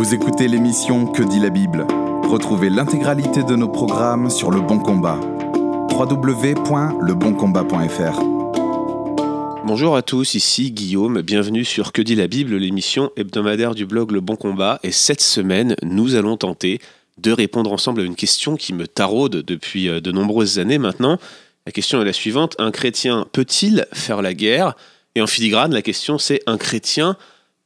Vous écoutez l'émission Que dit la Bible? Retrouvez l'intégralité de nos programmes sur Le Bon Combat. www.leboncombat.fr Bonjour à tous, ici Guillaume, bienvenue sur Que dit la Bible, l'émission hebdomadaire du blog Le Bon Combat. Et cette semaine, nous allons tenter de répondre ensemble à une question qui me taraude depuis euh, de nombreuses années maintenant. La question est la suivante, un chrétien peut-il faire la guerre? Et en filigrane, la question c'est un chrétien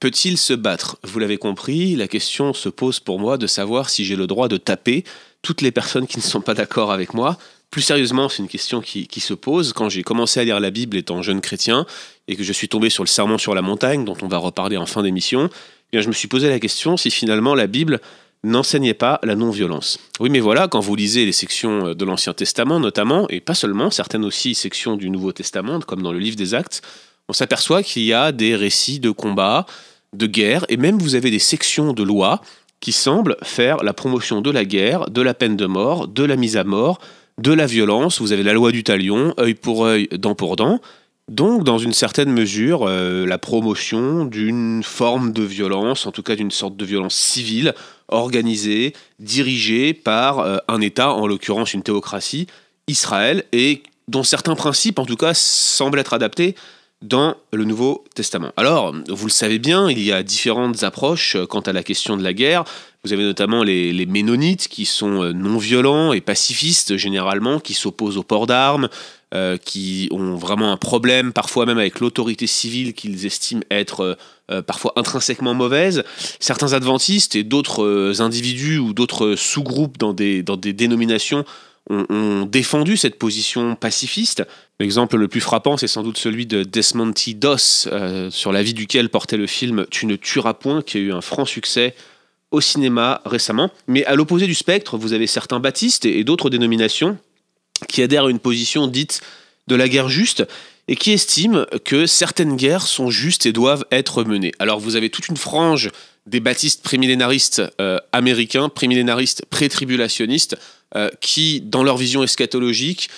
Peut-il se battre? Vous l'avez compris, la question se pose pour moi de savoir si j'ai le droit de taper toutes les personnes qui ne sont pas d'accord avec moi. Plus sérieusement, c'est une question qui, se pose. Quand j'ai commencé à lire la Bible étant jeune chrétien et que je suis tombé sur le sermon sur la montagne, dont on va reparler en fin d'émission, eh je me suis posé la question si finalement la Bible n'enseignait pas la non-violence. Oui, mais voilà, quand vous lisez les sections de l'Ancien Testament notamment, et pas seulement, certaines aussi sections du Nouveau Testament, comme dans le livre des Actes, on s'aperçoit qu'il y a des récits de combats, de guerre, et même vous avez des sections de loi qui semblent faire la promotion de la guerre, de la peine de mort, de la mise à mort, de la violence. Vous avez la loi du talion, œil pour œil, dent pour dent. Donc, dans une certaine mesure, euh, la promotion d'une forme de violence, en tout cas d'une sorte de violence civile, organisée, dirigée par euh, un État, en l'occurrence une théocratie, Israël, et dont certains principes, en tout cas, semblent être adaptés dans le Nouveau Testament. Alors, vous le savez bien, il y a différentes approches euh, quant à la question de la guerre. Vous avez notamment les, les Ménonites qui sont euh, non violents et pacifistes généralement, qui s'opposent au port d'armes, euh, qui ont vraiment un problème parfois même avec l'autorité civile qu'ils estiment être parfois intrinsèquement mauvaise. Certains adventistes et d'autres individus ou d'autres sous-groupes dans des, dans des dénominations ont, défendu cette position pacifiste. L'exemple le plus frappant, c'est sans doute celui de Desmond T. Doss, euh, sur la vie duquel portait le film Tu ne tueras point, qui a eu un franc succès au cinéma récemment. Mais à l'opposé du spectre, vous avez certains baptistes et d'autres dénominations qui adhèrent à une position dite de la guerre juste et qui estiment que certaines guerres sont justes et doivent être menées. Alors vous avez toute une frange des baptistes prémillénaristes euh, américains, prémillénaristes pré-tribulationnistes, euh, qui, dans leur vision eschatologique,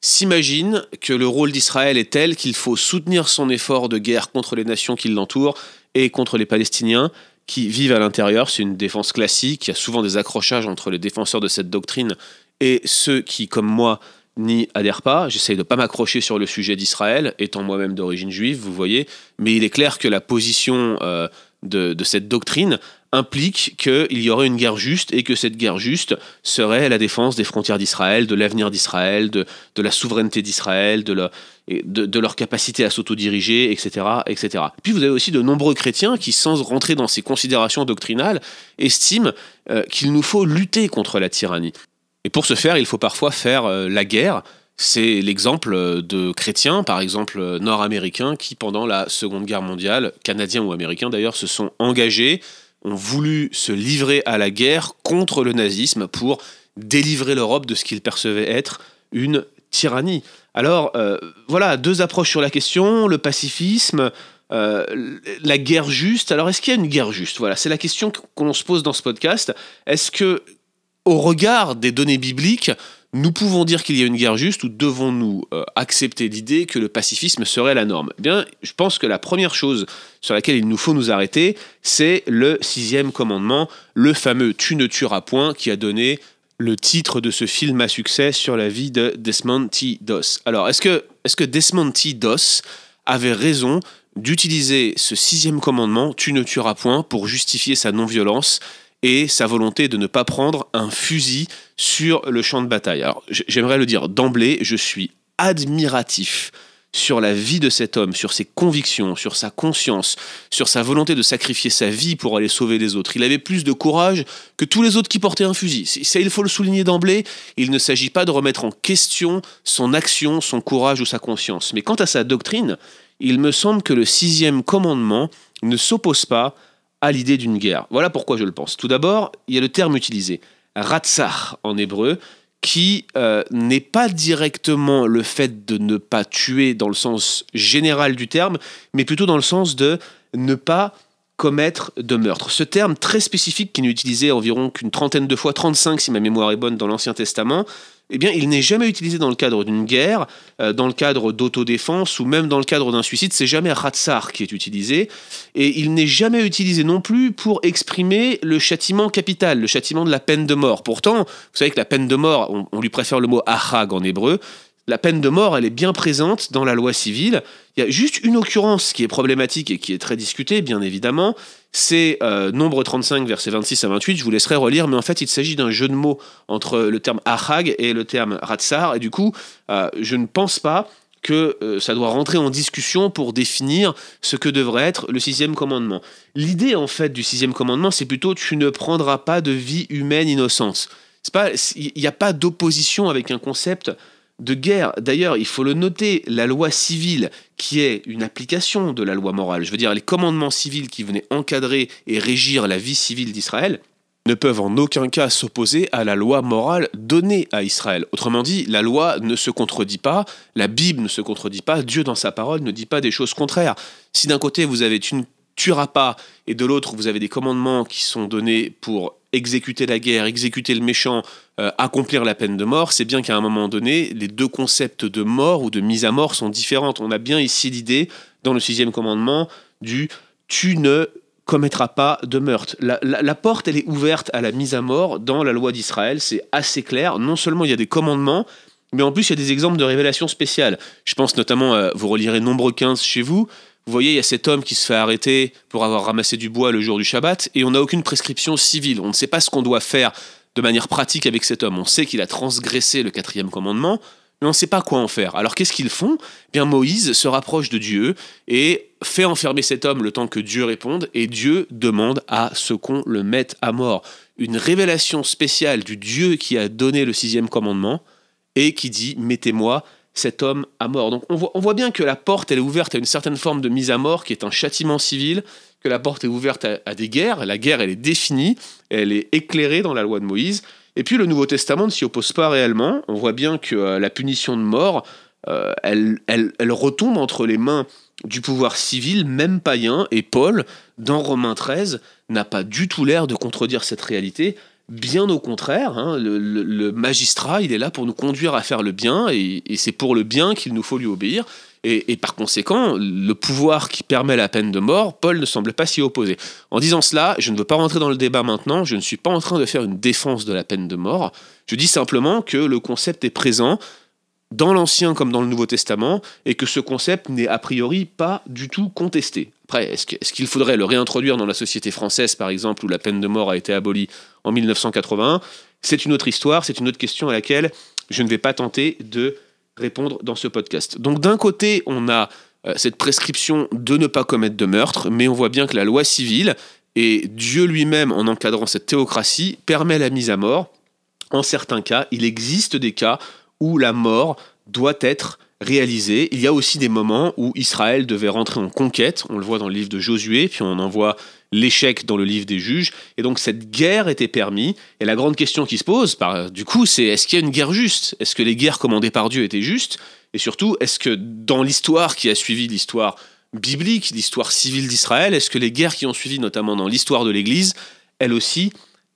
s'imaginent que le rôle d'Israël est tel qu'il faut soutenir son effort de guerre contre les nations qui l'entourent et contre les Palestiniens qui vivent à l'intérieur. C'est une défense classique. Il y a souvent des accrochages entre les défenseurs de cette doctrine et ceux qui, comme moi, n'y adhèrent pas. J'essaye de ne pas m'accrocher sur le sujet d'Israël, étant moi-même d'origine juive, vous voyez. Mais il est clair que la position euh, de, cette doctrine implique qu'il y aurait une guerre juste et que cette guerre juste serait la défense des frontières d'Israël, de l'avenir d'Israël, de, la souveraineté d'Israël, de, de, leur capacité à s'autodiriger, etc., etc. Puis vous avez aussi de nombreux chrétiens qui, sans rentrer dans ces considérations doctrinales, estiment euh, qu'il nous faut lutter contre la tyrannie. Et pour ce faire, il faut parfois faire euh, la guerre c'est l'exemple de chrétiens, par exemple nord-américains, qui pendant la Seconde Guerre mondiale, canadiens ou américains d'ailleurs, se sont engagés, ont voulu se livrer à la guerre contre le nazisme pour délivrer l'Europe de ce qu'ils percevaient être une tyrannie. Alors euh, voilà, deux approches sur la question, le pacifisme, euh, la guerre juste. Alors est-ce qu'il y a une guerre juste? Voilà, c'est la question qu'on se pose dans ce podcast. Est-ce que, au regard des données bibliques, nous pouvons dire qu'il y a une guerre juste ou devons-nous euh, accepter l'idée que le pacifisme serait la norme? Eh Bien, je pense que la première chose sur laquelle il nous faut nous arrêter, c'est le sixième commandement, le fameux Tu ne tueras point, qui a donné le titre de ce film à succès sur la vie de Desmond T. Doss. Alors, est-ce que, que Desmond T. Doss avait raison d'utiliser ce sixième commandement, Tu ne tueras point, pour justifier sa non-violence et sa volonté de ne pas prendre un fusil sur le champ de bataille. Alors, j'aimerais le dire d'emblée, je suis admiratif sur la vie de cet homme, sur ses convictions, sur sa conscience, sur sa volonté de sacrifier sa vie pour aller sauver les autres. Il avait plus de courage que tous les autres qui portaient un fusil. Ça, il faut le souligner d'emblée. Il ne s'agit pas de remettre en question son action, son courage ou sa conscience. Mais quant à sa doctrine, il me semble que le sixième commandement ne s'oppose pas à l'idée d'une guerre. Voilà pourquoi je le pense. Tout d'abord, il y a le terme utilisé, ratzar en hébreu, qui euh, n'est pas directement le fait de ne pas tuer dans le sens général du terme, mais plutôt dans le sens de ne pas commettre de meurtre. Ce terme très spécifique qui n'est utilisé environ qu'une trentaine de fois, 35 si ma mémoire est bonne dans l'Ancien Testament, eh bien, il n'est jamais utilisé dans le cadre d'une guerre, euh, dans le cadre d'autodéfense ou même dans le cadre d'un suicide. C'est jamais Ratsar qui est utilisé. Et il n'est jamais utilisé non plus pour exprimer le châtiment capital, le châtiment de la peine de mort. Pourtant, vous savez que la peine de mort, on, on lui préfère le mot ahag en hébreu, la peine de mort, elle est bien présente dans la loi civile. Il y a juste une occurrence qui est problématique et qui est très discutée, bien évidemment. C'est euh, nombre 35, versets 26 à 28. Je vous laisserai relire, mais en fait, il s'agit d'un jeu de mots entre le terme ahag et le terme ratsar. Et du coup, euh, je ne pense pas que euh, ça doit rentrer en discussion pour définir ce que devrait être le sixième commandement. L'idée, en fait, du sixième commandement, c'est plutôt tu ne prendras pas de vie humaine innocente. Il n'y a pas d'opposition avec un concept de guerre. D'ailleurs, il faut le noter, la loi civile, qui est une application de la loi morale, je veux dire les commandements civils qui venaient encadrer et régir la vie civile d'Israël, ne peuvent en aucun cas s'opposer à la loi morale donnée à Israël. Autrement dit, la loi ne se contredit pas, la Bible ne se contredit pas, Dieu dans sa parole ne dit pas des choses contraires. Si d'un côté vous avez tu ne tueras pas et de l'autre vous avez des commandements qui sont donnés pour exécuter la guerre, exécuter le méchant, euh, accomplir la peine de mort, c'est bien qu'à un moment donné, les deux concepts de mort ou de mise à mort sont différents. On a bien ici l'idée, dans le sixième commandement, du tu ne commettras pas de meurtre. La, porte, elle est ouverte à la mise à mort dans la loi d'Israël, c'est assez clair. Non seulement il y a des commandements, mais en plus il y a des exemples de révélations spéciales. Je pense notamment, à, vous relirez Nombre 15 chez vous, vous voyez, il y a cet homme qui se fait arrêter pour avoir ramassé du bois le jour du Shabbat, et on n'a aucune prescription civile. On ne sait pas ce qu'on doit faire de manière pratique avec cet homme. On sait qu'il a transgressé le quatrième commandement, mais on ne sait pas quoi en faire. Alors qu'est-ce qu'ils font? Eh Bien Moïse se rapproche de Dieu et fait enfermer cet homme le temps que Dieu réponde, et Dieu demande à ce qu'on le mette à mort. Une révélation spéciale du Dieu qui a donné le sixième commandement et qui dit mettez-moi cet homme à mort. Donc on voit, on voit, bien que la porte elle est ouverte à une certaine forme de mise à mort qui est un châtiment civil, que la porte est ouverte à, des guerres, la guerre elle est définie, elle est éclairée dans la loi de Moïse. Et puis le Nouveau Testament ne s'y oppose pas réellement. On voit bien que euh, la punition de mort, euh, elle, elle, elle retombe entre les mains du pouvoir civil, même païen, et Paul, dans Romains 13, n'a pas du tout l'air de contredire cette réalité. Bien au contraire, hein, le, magistrat, il est là pour nous conduire à faire le bien, et, c'est pour le bien qu'il nous faut lui obéir. Et, par conséquent, le pouvoir qui permet la peine de mort, Paul ne semble pas s'y opposer. En disant cela, je ne veux pas rentrer dans le débat maintenant, je ne suis pas en train de faire une défense de la peine de mort, je dis simplement que le concept est présent dans l'Ancien comme dans le Nouveau Testament, et que ce concept n'est a priori pas du tout contesté. Après, est-ce qu'il faudrait le réintroduire dans la société française, par exemple, où la peine de mort a été abolie en 1981 C'est une autre histoire, c'est une autre question à laquelle je ne vais pas tenter de répondre dans ce podcast. Donc d'un côté, on a euh, cette prescription de ne pas commettre de meurtre, mais on voit bien que la loi civile, et Dieu lui-même, en encadrant cette théocratie, permet la mise à mort. En certains cas, il existe des cas où la mort doit être réalisée. Il y a aussi des moments où Israël devait rentrer en conquête, on le voit dans le livre de Josué, puis on en voit l'échec dans le livre des juges, et donc cette guerre était permise, et la grande question qui se pose, du coup, c'est est-ce qu'il y a une guerre juste? Est-ce que les guerres commandées par Dieu étaient justes? Et surtout, est-ce que dans l'histoire qui a suivi l'histoire biblique, l'histoire civile d'Israël, est-ce que les guerres qui ont suivi, notamment dans l'histoire de l'Église, elles aussi,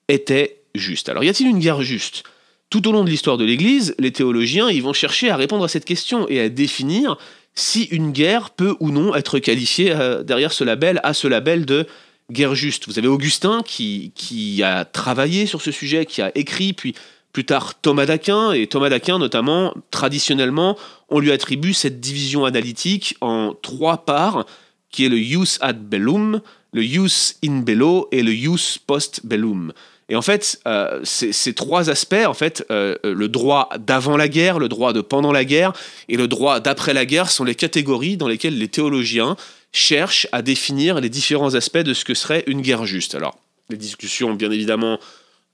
étaient justes? Alors y a-t-il une guerre juste? Tout au long de l'histoire de l'Église, les théologiens vont chercher à répondre à cette question et à définir si une guerre peut ou non être qualifiée euh, derrière ce label, à ce label de guerre juste. Vous avez Augustin qui, qui a travaillé sur ce sujet, qui a écrit, puis plus tard Thomas d'Aquin, et Thomas d'Aquin notamment, traditionnellement, on lui attribue cette division analytique en trois parts, qui est le jus ad bellum, le jus in bello et le jus post bellum. Et en fait, euh, ces trois aspects, en fait, euh, le droit d'avant la guerre, le droit de pendant la guerre et le droit d'après la guerre sont les catégories dans lesquelles les théologiens cherchent à définir les différents aspects de ce que serait une guerre juste. Alors, les discussions, bien évidemment,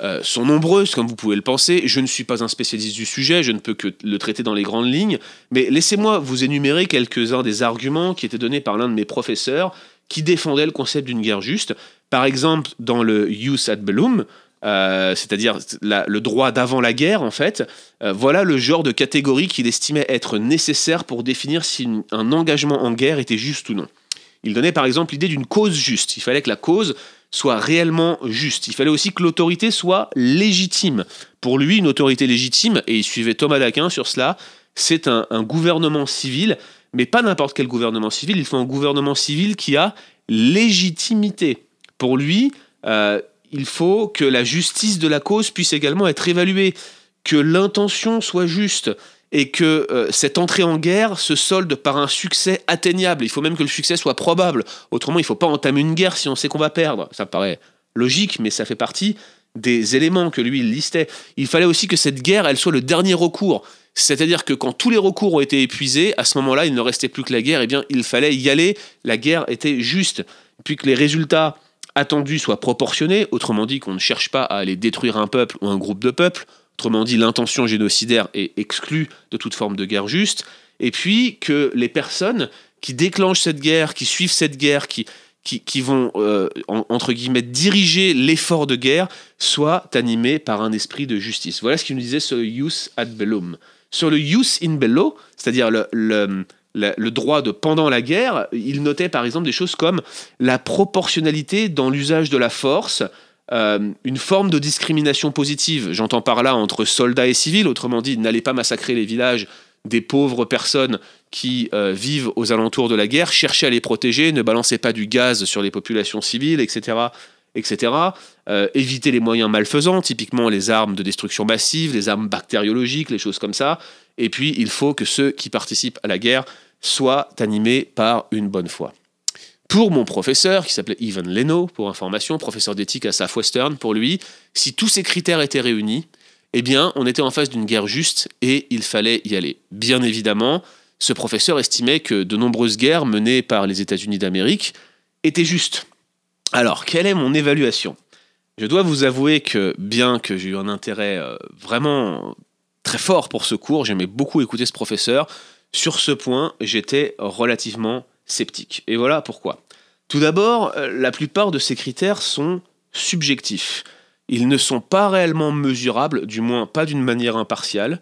euh, sont nombreuses, comme vous pouvez le penser. Je ne suis pas un spécialiste du sujet, je ne peux que le traiter dans les grandes lignes, mais laissez-moi vous énumérer quelques-uns des arguments qui étaient donnés par l'un de mes professeurs qui défendait le concept d'une guerre juste. Par exemple, dans le Jus ad bellum, euh, c'est-à-dire le droit d'avant la guerre, en fait, euh, voilà le genre de catégorie qu'il estimait être nécessaire pour définir si un engagement en guerre était juste ou non. Il donnait par exemple l'idée d'une cause juste. Il fallait que la cause soit réellement juste. Il fallait aussi que l'autorité soit légitime. Pour lui, une autorité légitime, et il suivait Thomas d'Aquin sur cela, c'est un, gouvernement civil, mais pas n'importe quel gouvernement civil, il faut un gouvernement civil qui a légitimité. Pour lui, euh, il faut que la justice de la cause puisse également être évaluée, que l'intention soit juste, et que euh, cette entrée en guerre se solde par un succès atteignable. Il faut même que le succès soit probable. Autrement, il ne faut pas entamer une guerre si on sait qu'on va perdre. Ça paraît logique, mais ça fait partie des éléments que lui il listait. Il fallait aussi que cette guerre, elle soit le dernier recours. C'est-à-dire que quand tous les recours ont été épuisés, à ce moment-là, il ne restait plus que la guerre, eh bien il fallait y aller, la guerre était juste. Puis que les résultats attendus soient proportionnés, autrement dit qu'on ne cherche pas à aller détruire un peuple ou un groupe de peuples, autrement dit l'intention génocidaire est exclue de toute forme de guerre juste, et puis que les personnes qui déclenchent cette guerre, qui suivent cette guerre, qui, vont, euh, entre guillemets, diriger l'effort de guerre, soient animés par un esprit de justice. Voilà ce qu'il nous disait sur le jus ad bellum. Sur le jus in bello, c'est-à-dire le, le, droit de pendant la guerre, il notait par exemple des choses comme la proportionnalité dans l'usage de la force, euh, une forme de discrimination positive. J'entends par là entre soldats et civils, autrement dit, n'allez pas massacrer les villages des pauvres personnes qui euh, vivent aux alentours de la guerre, cherchez à les protéger, ne balancez pas du gaz sur les populations civiles, etc. etc. Euh, évitez les moyens malfaisants, typiquement les armes de destruction massive, les armes bactériologiques, les choses comme ça. Et puis, il faut que ceux qui participent à la guerre soient animés par une bonne foi. Pour mon professeur, qui s'appelait Ivan Leno, pour information, professeur d'éthique à Southwestern, pour lui, si tous ces critères étaient réunis, eh bien, on était en face d'une guerre juste et il fallait y aller. Bien évidemment, ce professeur estimait que de nombreuses guerres menées par les États-Unis d'Amérique étaient justes. Alors, quelle est mon évaluation? Je dois vous avouer que, bien que j'ai eu un intérêt euh, vraiment très fort pour ce cours, j'aimais beaucoup écouter ce professeur, sur ce point, j'étais relativement sceptique. Et voilà pourquoi. Tout d'abord, euh, la plupart de ces critères sont subjectifs ils ne sont pas réellement mesurables, du moins pas d'une manière impartiale,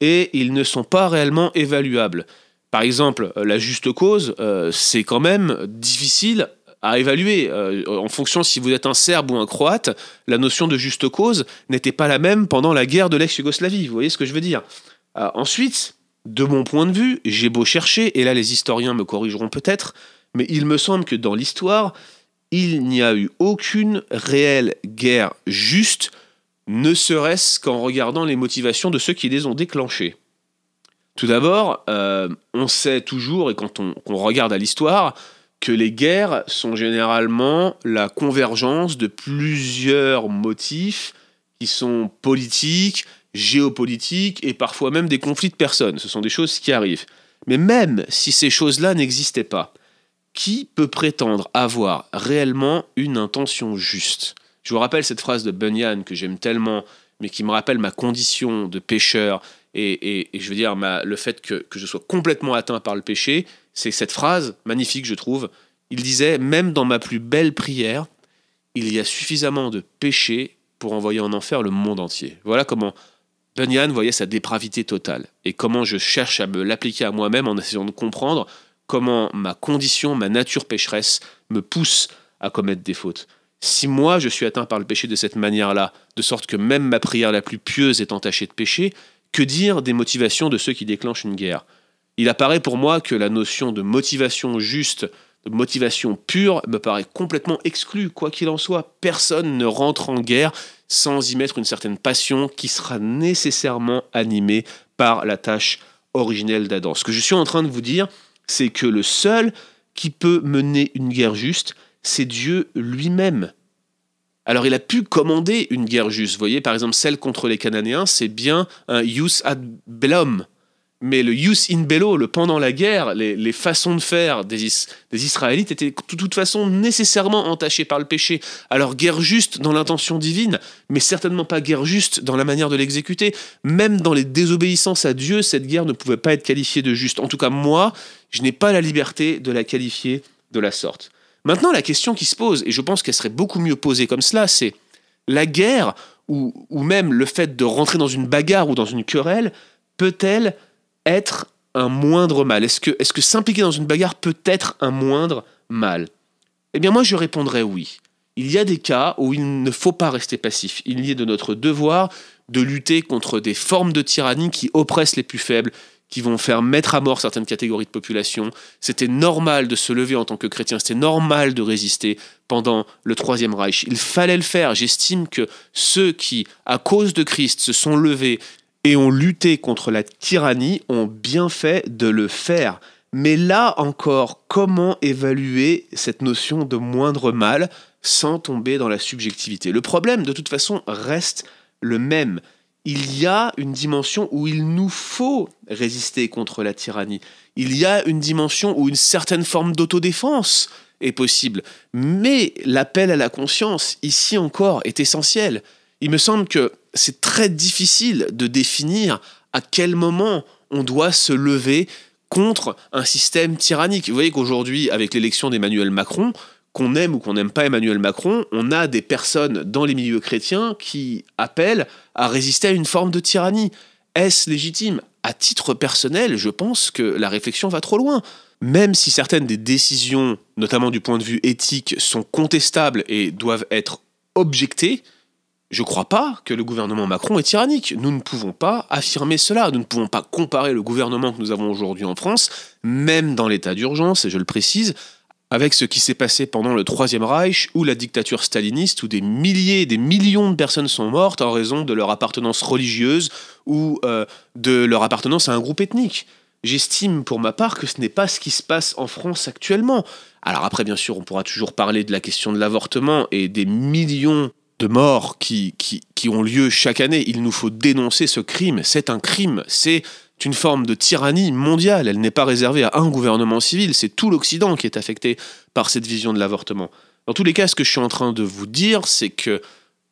et ils ne sont pas réellement évaluables. Par exemple, euh, la juste cause, euh, c'est quand même difficile à évaluer. En fonction si vous êtes un Serbe ou un Croate, la notion de juste cause n'était pas la même pendant la guerre de l'ex-Yougoslavie. Vous voyez ce que je veux dire? Ensuite, de mon point de vue, j'ai beau chercher, et là les historiens me corrigeront peut-être, mais il me semble que dans l'histoire, il n'y a eu aucune réelle guerre juste, ne serait-ce qu'en regardant les motivations de ceux qui les ont déclenchées. Tout d'abord, euh, on sait toujours, et quand on, regarde à l'histoire, que les guerres sont généralement la convergence de plusieurs motifs qui sont politiques, géopolitiques et parfois même des conflits de personnes. Ce sont des choses qui arrivent. Mais même si ces choses-là n'existaient pas, qui peut prétendre avoir réellement une intention juste? Je vous rappelle cette phrase de Bunyan que j'aime tellement, mais qui me rappelle ma condition de pécheur et, je veux dire le fait que, que je sois complètement atteint par le péché. C'est cette phrase magnifique, je trouve. Il disait Même dans ma plus belle prière, il y a suffisamment de péché pour envoyer en enfer le monde entier. Voilà comment Bunyan voyait sa dépravité totale et comment je cherche à me l'appliquer à moi-même en essayant de comprendre comment ma condition, ma nature pécheresse me pousse à commettre des fautes. Si moi je suis atteint par le péché de cette manière-là, de sorte que même ma prière la plus pieuse est entachée de péché, que dire des motivations de ceux qui déclenchent une guerre? Il apparaît pour moi que la notion de motivation juste, de motivation pure, me paraît complètement exclue. Quoi qu'il en soit, personne ne rentre en guerre sans y mettre une certaine passion qui sera nécessairement animée par la tâche originelle d'Adam. Ce que je suis en train de vous dire, c'est que le seul qui peut mener une guerre juste, c'est Dieu lui-même. Alors il a pu commander une guerre juste. Vous voyez, par exemple, celle contre les Cananéens, c'est bien un jus ad bellum. Mais le jus in bello, le pendant la guerre, les, façons de faire des, des, Israélites étaient de toute façon nécessairement entachées par le péché. Alors guerre juste dans l'intention divine, mais certainement pas guerre juste dans la manière de l'exécuter. Même dans les désobéissances à Dieu, cette guerre ne pouvait pas être qualifiée de juste. En tout cas, moi, je n'ai pas la liberté de la qualifier de la sorte. Maintenant, la question qui se pose, et je pense qu'elle serait beaucoup mieux posée comme cela, c'est la guerre, ou, ou même le fait de rentrer dans une bagarre ou dans une querelle, peut-elle être un moindre mal Est-ce que, est que s'impliquer dans une bagarre peut être un moindre mal? Eh bien moi je répondrais oui. il y a des cas où il ne faut pas rester passif. Il y est de notre devoir de lutter contre des formes de tyrannie qui oppressent les plus faibles, qui vont faire mettre à mort certaines catégories de population. C'était normal de se lever en tant que chrétien, c'était normal de résister pendant le Troisième Reich. Il fallait le faire. J'estime que ceux qui, à cause de Christ, se sont levés et ont lutté contre la tyrannie ont bien fait de le faire. Mais là encore, comment évaluer cette notion de moindre mal sans tomber dans la subjectivité? Le problème, de toute façon, reste le même il y a une dimension où il nous faut résister contre la tyrannie. Il y a une dimension où une certaine forme d'autodéfense est possible. Mais l'appel à la conscience, ici encore, est essentiel. Il me semble que c'est très difficile de définir à quel moment on doit se lever contre un système tyrannique. Vous voyez qu'aujourd'hui, avec l'élection d'Emmanuel Macron, qu'on aime ou qu'on n'aime pas Emmanuel Macron, on a des personnes dans les milieux chrétiens qui appellent à résister à une forme de tyrannie. Est-ce légitime? À titre personnel, je pense que la réflexion va trop loin. Même si certaines des décisions, notamment du point de vue éthique, sont contestables et doivent être objectées, je ne crois pas que le gouvernement Macron est tyrannique. Nous ne pouvons pas affirmer cela. Nous ne pouvons pas comparer le gouvernement que nous avons aujourd'hui en France, même dans l'état d'urgence, et je le précise, avec ce qui s'est passé pendant le Troisième Reich ou la dictature staliniste, où des milliers, des millions de personnes sont mortes en raison de leur appartenance religieuse ou euh, de leur appartenance à un groupe ethnique. J'estime pour ma part que ce n'est pas ce qui se passe en France actuellement. Alors après, bien sûr, on pourra toujours parler de la question de l'avortement et des millions de morts qui, qui, qui ont lieu chaque année. Il nous faut dénoncer ce crime. C'est un crime. C'est une forme de tyrannie mondiale. Elle n'est pas réservée à un gouvernement civil, c'est tout l'Occident qui est affecté par cette vision de l'avortement. Dans tous les cas, ce que je suis en train de vous dire, c'est que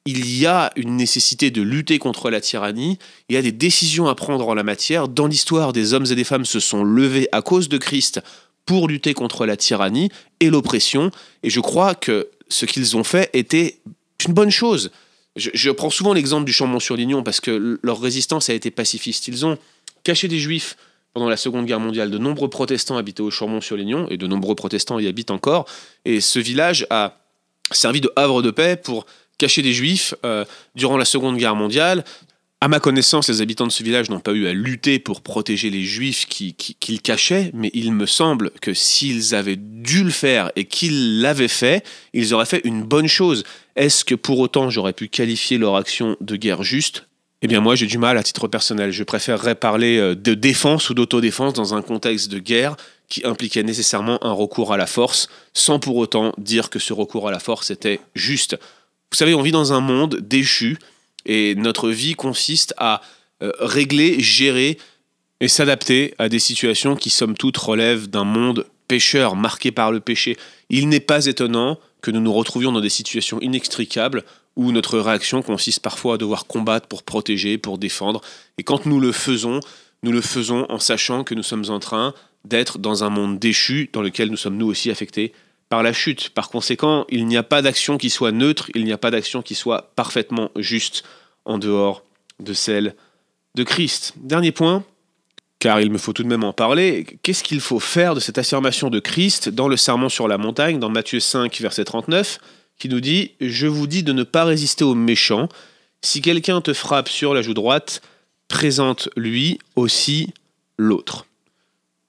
il y a une nécessité de lutter contre la tyrannie, il y a des décisions à prendre en la matière. Dans l'histoire, des hommes et des femmes se sont levés à cause de Christ pour lutter contre la tyrannie et l'oppression, et je crois que ce qu'ils ont fait était une bonne chose. Je, je prends souvent l'exemple du Chambon-sur-Lignon parce que leur résistance a été pacifiste. Ils ont caché des juifs pendant la Seconde Guerre mondiale. De nombreux protestants habitaient au Chambon-sur-Lignon et de nombreux protestants y habitent encore. Et ce village a servi de havre de paix pour cacher des juifs euh, durant la Seconde Guerre mondiale. À ma connaissance, les habitants de ce village n'ont pas eu à lutter pour protéger les juifs qu'ils qui, cachaient, mais il me semble que s'ils avaient dû le faire et qu'ils l'avaient fait, ils auraient fait une bonne chose. Est-ce que pour autant j'aurais pu qualifier leur action de guerre juste? Eh bien moi j'ai du mal à titre personnel. Je préférerais parler euh, de défense ou d'autodéfense dans un contexte de guerre qui impliquait nécessairement un recours à la force, sans pour autant dire que ce recours à la force était juste. Vous savez, on vit dans un monde déchu et notre vie consiste à euh, régler, gérer et s'adapter à des situations qui somme toute relèvent d'un monde pécheur, marqué par le péché. Il n'est pas étonnant que nous nous retrouvions dans des situations inextricables où notre réaction consiste parfois à devoir combattre pour protéger, pour défendre. Et quand nous le faisons, nous le faisons en sachant que nous sommes en train d'être dans un monde déchu dans lequel nous sommes nous aussi affectés par la chute. Par conséquent, il n'y a pas d'action qui soit neutre, il n'y a pas d'action qui soit parfaitement juste en dehors de celle de Christ. Dernier point, car il me faut tout de même en parler, qu'est-ce qu'il faut faire de cette affirmation de Christ dans le sermon sur la montagne, dans Matthieu 5, verset 39 qui nous dit Je vous dis de ne pas résister aux méchants. Si quelqu'un te frappe sur la joue droite, présente-lui aussi l'autre.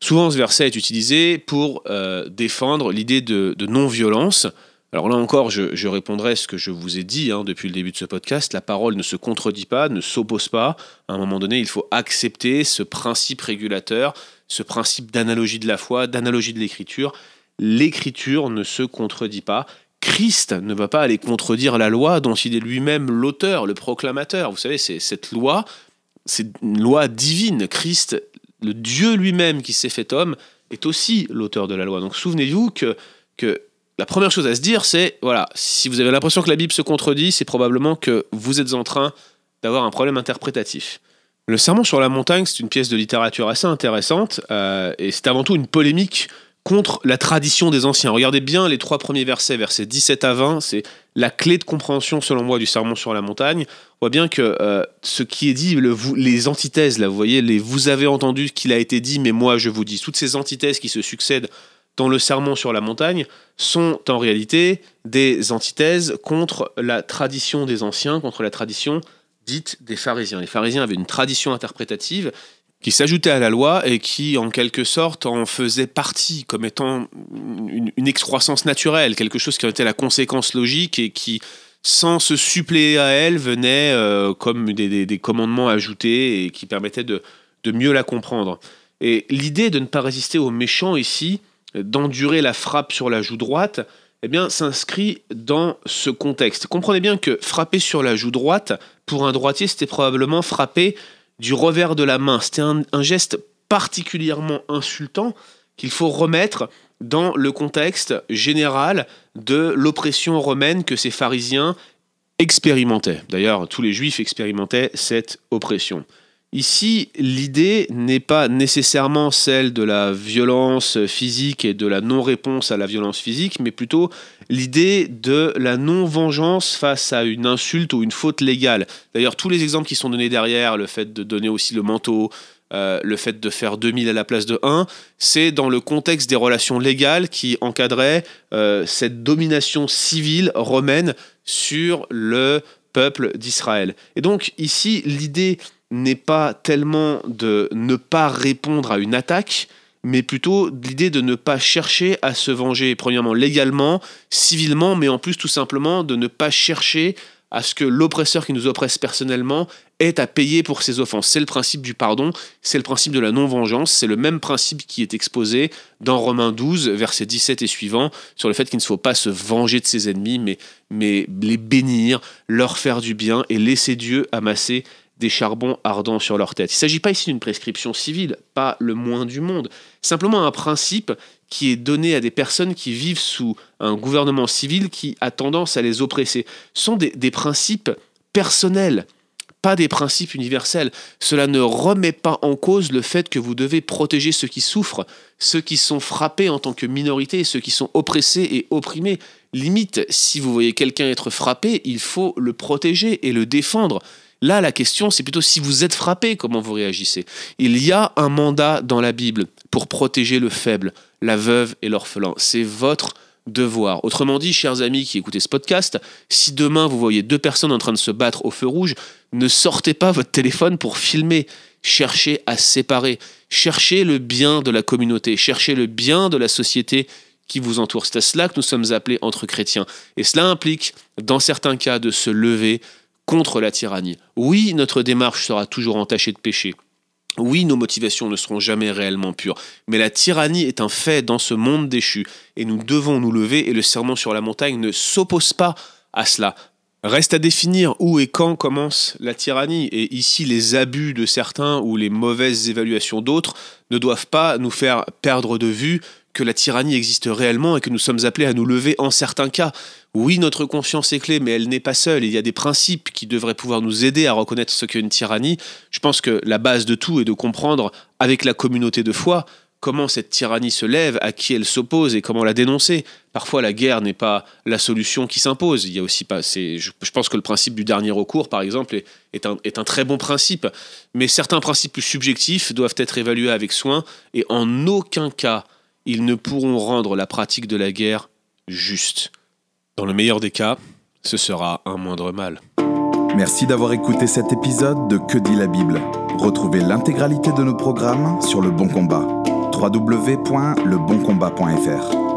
Souvent, ce verset est utilisé pour euh, défendre l'idée de, non-violence. Alors là encore, je, répondrai à ce que je vous ai dit hein, depuis le début de ce podcast. La parole ne se contredit pas, ne s'oppose pas. À un moment donné, il faut accepter ce principe régulateur, ce principe d'analogie de la foi, d'analogie de l'écriture. L'écriture ne se contredit pas. Christ ne va pas aller contredire la loi dont il est lui-même l'auteur, le proclamateur. Vous savez, c'est cette loi, c'est une loi divine. Christ, le Dieu lui-même qui s'est fait homme, est aussi l'auteur de la loi. Donc souvenez-vous que, que la première chose à se dire, c'est, voilà, si vous avez l'impression que la Bible se contredit, c'est probablement que vous êtes en train d'avoir un problème interprétatif. Le Sermon sur la montagne, c'est une pièce de littérature assez intéressante, euh, et c'est avant tout une polémique contre la tradition des anciens. Regardez bien les trois premiers versets, versets 17 à 20, c'est la clé de compréhension selon moi du sermon sur la montagne. On voit bien que euh, ce qui est dit, le, les antithèses, là, vous voyez, les vous avez entendu qu'il a été dit, mais moi je vous dis, toutes ces antithèses qui se succèdent dans le sermon sur la montagne sont en réalité des antithèses contre la tradition des anciens, contre la tradition dite des pharisiens. Les pharisiens avaient une tradition interprétative qui s'ajoutait à la loi et qui, en quelque sorte, en faisait partie comme étant une, excroissance naturelle, quelque chose qui en était la conséquence logique et qui, sans se suppléer à elle, venait euh, comme des, commandements ajoutés et qui permettaient de, de mieux la comprendre. Et l'idée de ne pas résister aux méchants ici, d'endurer la frappe sur la joue droite, eh bien, s'inscrit dans ce contexte. Comprenez bien que frapper sur la joue droite, pour un droitier, c'était probablement frapper du revers de la main. C'était un, geste particulièrement insultant qu'il faut remettre dans le contexte général de l'oppression romaine que ces pharisiens expérimentaient. D'ailleurs, tous les juifs expérimentaient cette oppression. Ici, l'idée n'est pas nécessairement celle de la violence physique et de la non-réponse à la violence physique, mais plutôt l'idée de la non-vengeance face à une insulte ou une faute légale. D'ailleurs, tous les exemples qui sont donnés derrière, le fait de donner aussi le manteau, euh, le fait de faire 2000 à la place de 1, c'est dans le contexte des relations légales qui encadraient euh, cette domination civile romaine sur le peuple d'Israël. Et donc ici, l'idée n'est pas tellement de ne pas répondre à une attaque, mais plutôt l'idée de ne pas chercher à se venger, premièrement légalement, civilement, mais en plus tout simplement de ne pas chercher à ce que l'oppresseur qui nous oppresse personnellement ait à payer pour ses offenses. C'est le principe du pardon, c'est le principe de la non-vengeance, c'est le même principe qui est exposé dans Romains 12, versets 17 et suivants, sur le fait qu'il ne faut pas se venger de ses ennemis, mais, mais les bénir, leur faire du bien et laisser Dieu amasser des charbons ardents sur leur tête. Il ne s'agit pas ici d'une prescription civile, pas le moins du monde, simplement un principe qui est donné à des personnes qui vivent sous un gouvernement civil qui a tendance à les oppresser. Ce sont des, des principes personnels, pas des principes universels. Cela ne remet pas en cause le fait que vous devez protéger ceux qui souffrent, ceux qui sont frappés en tant que minorité, ceux qui sont oppressés et opprimés. Limite, si vous voyez quelqu'un être frappé, il faut le protéger et le défendre. Là, la question, c'est plutôt si vous êtes frappé, comment vous réagissez. Il y a un mandat dans la Bible pour protéger le faible, la veuve et l'orphelin. C'est votre devoir. Autrement dit, chers amis qui écoutez ce podcast, si demain vous voyez deux personnes en train de se battre au feu rouge, ne sortez pas votre téléphone pour filmer. Cherchez à séparer. Cherchez le bien de la communauté. Cherchez le bien de la société qui vous entoure. C'est à cela que nous sommes appelés entre chrétiens. Et cela implique, dans certains cas, de se lever, contre la tyrannie. Oui, notre démarche sera toujours entachée de péché. Oui, nos motivations ne seront jamais réellement pures, mais la tyrannie est un fait dans ce monde déchu, et nous devons nous lever, et le serment sur la montagne ne s'oppose pas à cela. Reste à définir où et quand commence la tyrannie, et ici les abus de certains ou les mauvaises évaluations d'autres ne doivent pas nous faire perdre de vue que la tyrannie existe réellement et que nous sommes appelés à nous lever en certains cas. Oui, notre conscience est clé, mais elle n'est pas seule. Il y a des principes qui devraient pouvoir nous aider à reconnaître ce qu'est une tyrannie. Je pense que la base de tout est de comprendre, avec la communauté de foi, comment cette tyrannie se lève, à qui elle s'oppose et comment la dénoncer. Parfois, la guerre n'est pas la solution qui s'impose. Il y a aussi pas. Je, pense que le principe du dernier recours, par exemple, est, un, est un très bon principe. Mais certains principes plus subjectifs doivent être évalués avec soin et en aucun cas ils ne pourront rendre la pratique de la guerre juste. Dans le meilleur des cas, ce sera un moindre mal. Merci d'avoir écouté cet épisode de Que dit la Bible. Retrouvez l'intégralité de nos programmes sur Le Bon Combat. www.leboncombat.fr